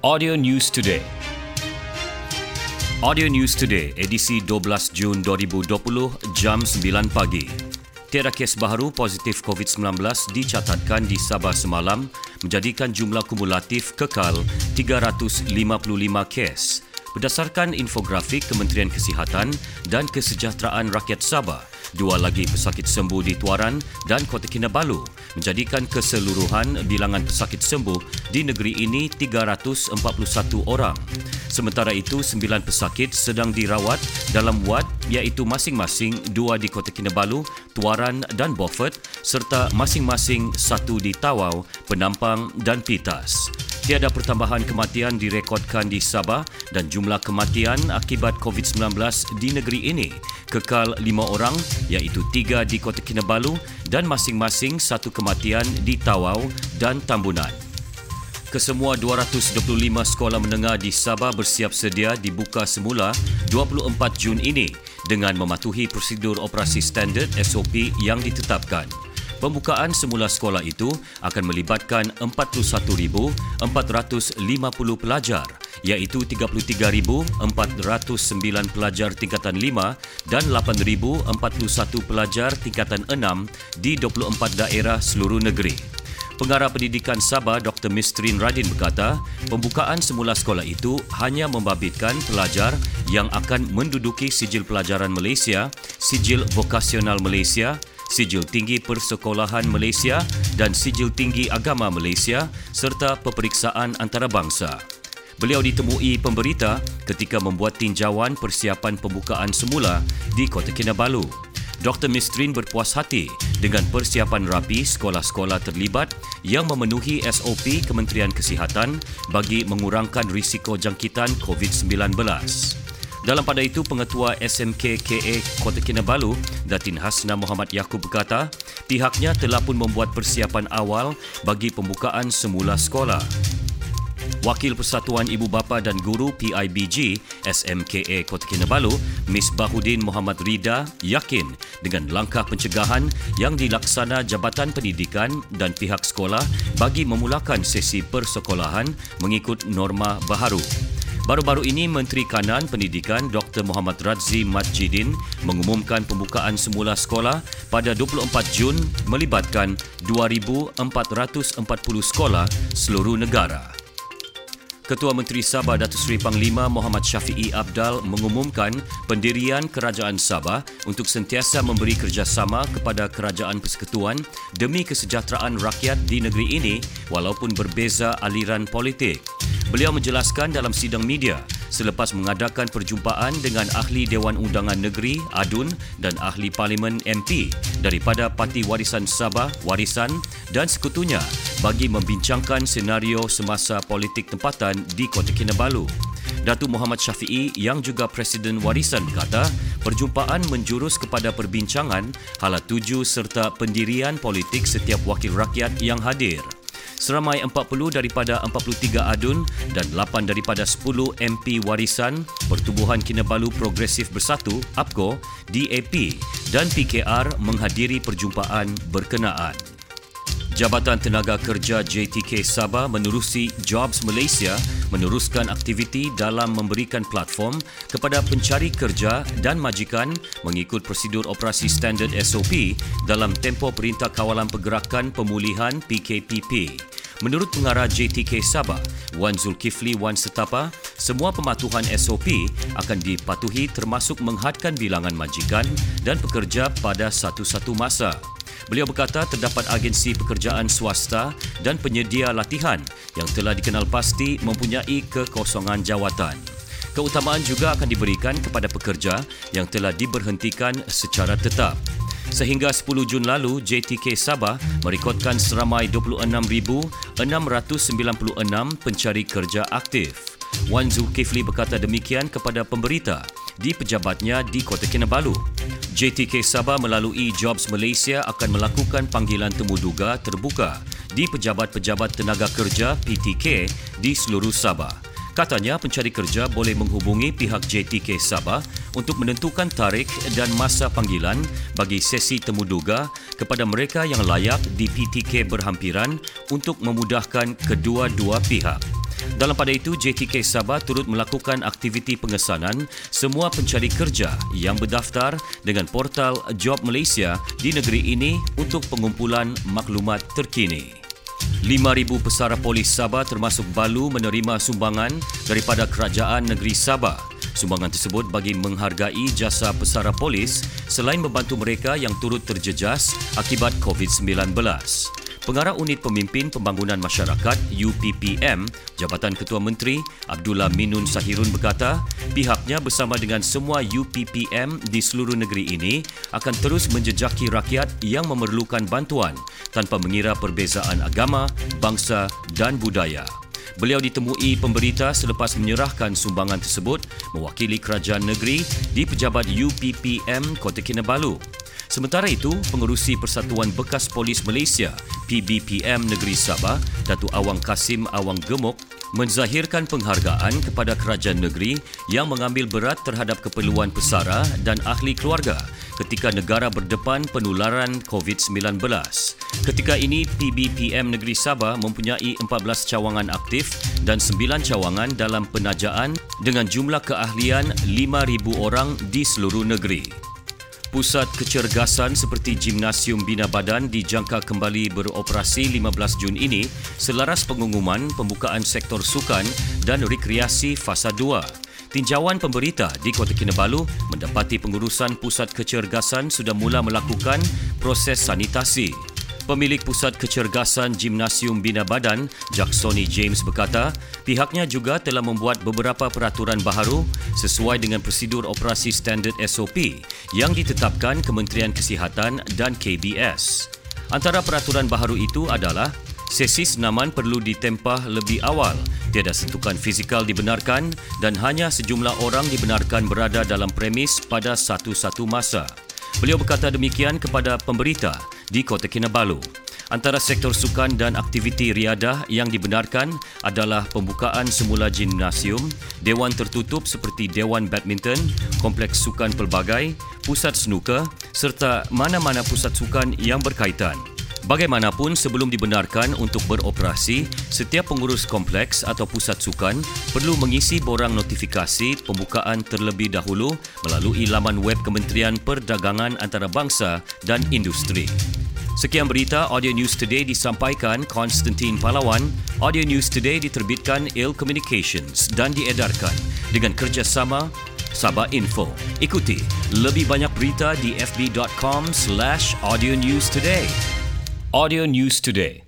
Audio News Today. Audio News Today, edisi 12 Jun 2020, jam 9 pagi. Tiada kes baharu positif COVID-19 dicatatkan di Sabah semalam, menjadikan jumlah kumulatif kekal 355 kes. Berdasarkan infografik Kementerian Kesihatan dan Kesejahteraan Rakyat Sabah, dua lagi pesakit sembuh di Tuaran dan Kota Kinabalu menjadikan keseluruhan bilangan pesakit sembuh di negeri ini 341 orang. Sementara itu, sembilan pesakit sedang dirawat dalam wad iaitu masing-masing dua di Kota Kinabalu, Tuaran dan Beaufort serta masing-masing satu di Tawau, Penampang dan Pitas. Tiada pertambahan kematian direkodkan di Sabah dan jumlah kematian akibat COVID-19 di negeri ini kekal lima orang iaitu tiga di Kota Kinabalu dan masing-masing satu kematian di Tawau dan Tambunan. Kesemua 225 sekolah menengah di Sabah bersiap sedia dibuka semula 24 Jun ini dengan mematuhi prosedur operasi standard SOP yang ditetapkan. Pembukaan semula sekolah itu akan melibatkan 41,450 pelajar iaitu 33,409 pelajar tingkatan 5 dan 8,041 pelajar tingkatan 6 di 24 daerah seluruh negeri. Pengarah Pendidikan Sabah Dr. Mistrin Radin berkata, pembukaan semula sekolah itu hanya membabitkan pelajar yang akan menduduki sijil pelajaran Malaysia, sijil vokasional Malaysia, Sijil Tinggi Persekolahan Malaysia dan Sijil Tinggi Agama Malaysia serta peperiksaan antarabangsa. Beliau ditemui pemberita ketika membuat tinjauan persiapan pembukaan semula di Kota Kinabalu. Dr. Mistrin berpuas hati dengan persiapan rapi sekolah-sekolah terlibat yang memenuhi SOP Kementerian Kesihatan bagi mengurangkan risiko jangkitan COVID-19. Dalam pada itu, Pengetua SMK KA Kota Kinabalu, Datin Hasna Muhammad Yaakob berkata, pihaknya telah pun membuat persiapan awal bagi pembukaan semula sekolah. Wakil Persatuan Ibu Bapa dan Guru PIBG SMKA Kota Kinabalu, Miss Bahudin Muhammad Rida, yakin dengan langkah pencegahan yang dilaksana Jabatan Pendidikan dan pihak sekolah bagi memulakan sesi persekolahan mengikut norma baharu. Baru-baru ini Menteri Kanan Pendidikan Dr. Muhammad Radzi Majidin mengumumkan pembukaan semula sekolah pada 24 Jun melibatkan 2,440 sekolah seluruh negara. Ketua Menteri Sabah Datuk Seri Panglima Muhammad Syafiee Abdal mengumumkan pendirian Kerajaan Sabah untuk sentiasa memberi kerjasama kepada Kerajaan Persekutuan demi kesejahteraan rakyat di negeri ini walaupun berbeza aliran politik. Beliau menjelaskan dalam sidang media selepas mengadakan perjumpaan dengan ahli Dewan Undangan Negeri ADUN dan ahli Parlimen MP daripada Parti Warisan Sabah Warisan dan sekutunya bagi membincangkan senario semasa politik tempatan di Kota Kinabalu. Datu Muhammad Syafiee yang juga Presiden Warisan berkata, perjumpaan menjurus kepada perbincangan hala tuju serta pendirian politik setiap wakil rakyat yang hadir seramai 40 daripada 43 adun dan 8 daripada 10 MP warisan Pertubuhan Kinabalu Progresif Bersatu APCO, DAP dan PKR menghadiri perjumpaan berkenaan. Jabatan Tenaga Kerja JTK Sabah menerusi Jobs Malaysia meneruskan aktiviti dalam memberikan platform kepada pencari kerja dan majikan mengikut prosedur operasi standard SOP dalam tempoh Perintah Kawalan Pergerakan Pemulihan PKPP. Menurut pengarah JTK Sabah, Wan Zulkifli Wan Setapa, semua pematuhan SOP akan dipatuhi termasuk menghadkan bilangan majikan dan pekerja pada satu-satu masa. Beliau berkata terdapat agensi pekerjaan swasta dan penyedia latihan yang telah dikenal pasti mempunyai kekosongan jawatan. Keutamaan juga akan diberikan kepada pekerja yang telah diberhentikan secara tetap. Sehingga 10 Jun lalu, JTK Sabah merekodkan seramai 26,696 pencari kerja aktif. Wan Zulkifli berkata demikian kepada pemberita di pejabatnya di Kota Kinabalu. JTK Sabah melalui Jobs Malaysia akan melakukan panggilan temuduga terbuka di pejabat-pejabat tenaga kerja PTK di seluruh Sabah. Katanya pencari kerja boleh menghubungi pihak JTK Sabah untuk menentukan tarikh dan masa panggilan bagi sesi temuduga kepada mereka yang layak di PTK berhampiran untuk memudahkan kedua-dua pihak. Dalam pada itu, JTK Sabah turut melakukan aktiviti pengesanan semua pencari kerja yang berdaftar dengan portal Job Malaysia di negeri ini untuk pengumpulan maklumat terkini. 5,000 pesara polis Sabah termasuk Balu menerima sumbangan daripada Kerajaan Negeri Sabah. Sumbangan tersebut bagi menghargai jasa pesara polis selain membantu mereka yang turut terjejas akibat COVID-19. Pengarah Unit Pemimpin Pembangunan Masyarakat UPPM, Jabatan Ketua Menteri Abdullah Minun Sahirun berkata, pihaknya bersama dengan semua UPPM di seluruh negeri ini akan terus menjejaki rakyat yang memerlukan bantuan tanpa mengira perbezaan agama, bangsa dan budaya. Beliau ditemui pemberita selepas menyerahkan sumbangan tersebut mewakili kerajaan negeri di pejabat UPPM Kota Kinabalu. Sementara itu, pengerusi Persatuan Bekas Polis Malaysia, PBPM Negeri Sabah, Datuk Awang Kasim Awang Gemuk, menzahirkan penghargaan kepada kerajaan negeri yang mengambil berat terhadap keperluan pesara dan ahli keluarga ketika negara berdepan penularan COVID-19. Ketika ini, PBPM Negeri Sabah mempunyai 14 cawangan aktif dan 9 cawangan dalam penajaan dengan jumlah keahlian 5,000 orang di seluruh negeri. Pusat kecergasan seperti Gimnasium Bina Badan dijangka kembali beroperasi 15 Jun ini selaras pengumuman pembukaan sektor sukan dan rekreasi fasa 2. Tinjauan pemberita di Kota Kinabalu mendapati pengurusan pusat kecergasan sudah mula melakukan proses sanitasi. Pemilik Pusat Kecergasan Gimnasium Bina Badan, Jacksoni James berkata, pihaknya juga telah membuat beberapa peraturan baharu sesuai dengan prosedur operasi standard SOP yang ditetapkan Kementerian Kesihatan dan KBS. Antara peraturan baharu itu adalah sesi senaman perlu ditempah lebih awal, tiada sentukan fizikal dibenarkan dan hanya sejumlah orang dibenarkan berada dalam premis pada satu-satu masa. Beliau berkata demikian kepada pemberita di Kota Kinabalu. Antara sektor sukan dan aktiviti riadah yang dibenarkan adalah pembukaan semula gimnasium, dewan tertutup seperti dewan badminton, kompleks sukan pelbagai, pusat snooker serta mana-mana pusat sukan yang berkaitan. Bagaimanapun sebelum dibenarkan untuk beroperasi, setiap pengurus kompleks atau pusat sukan perlu mengisi borang notifikasi pembukaan terlebih dahulu melalui laman web Kementerian Perdagangan Antarabangsa dan Industri. Sekian berita Audio News Today disampaikan Konstantin Palawan. Audio News Today diterbitkan Il Communications dan diedarkan dengan kerjasama Sabah Info. Ikuti lebih banyak berita di fb.com slash audio news today. Audio News Today.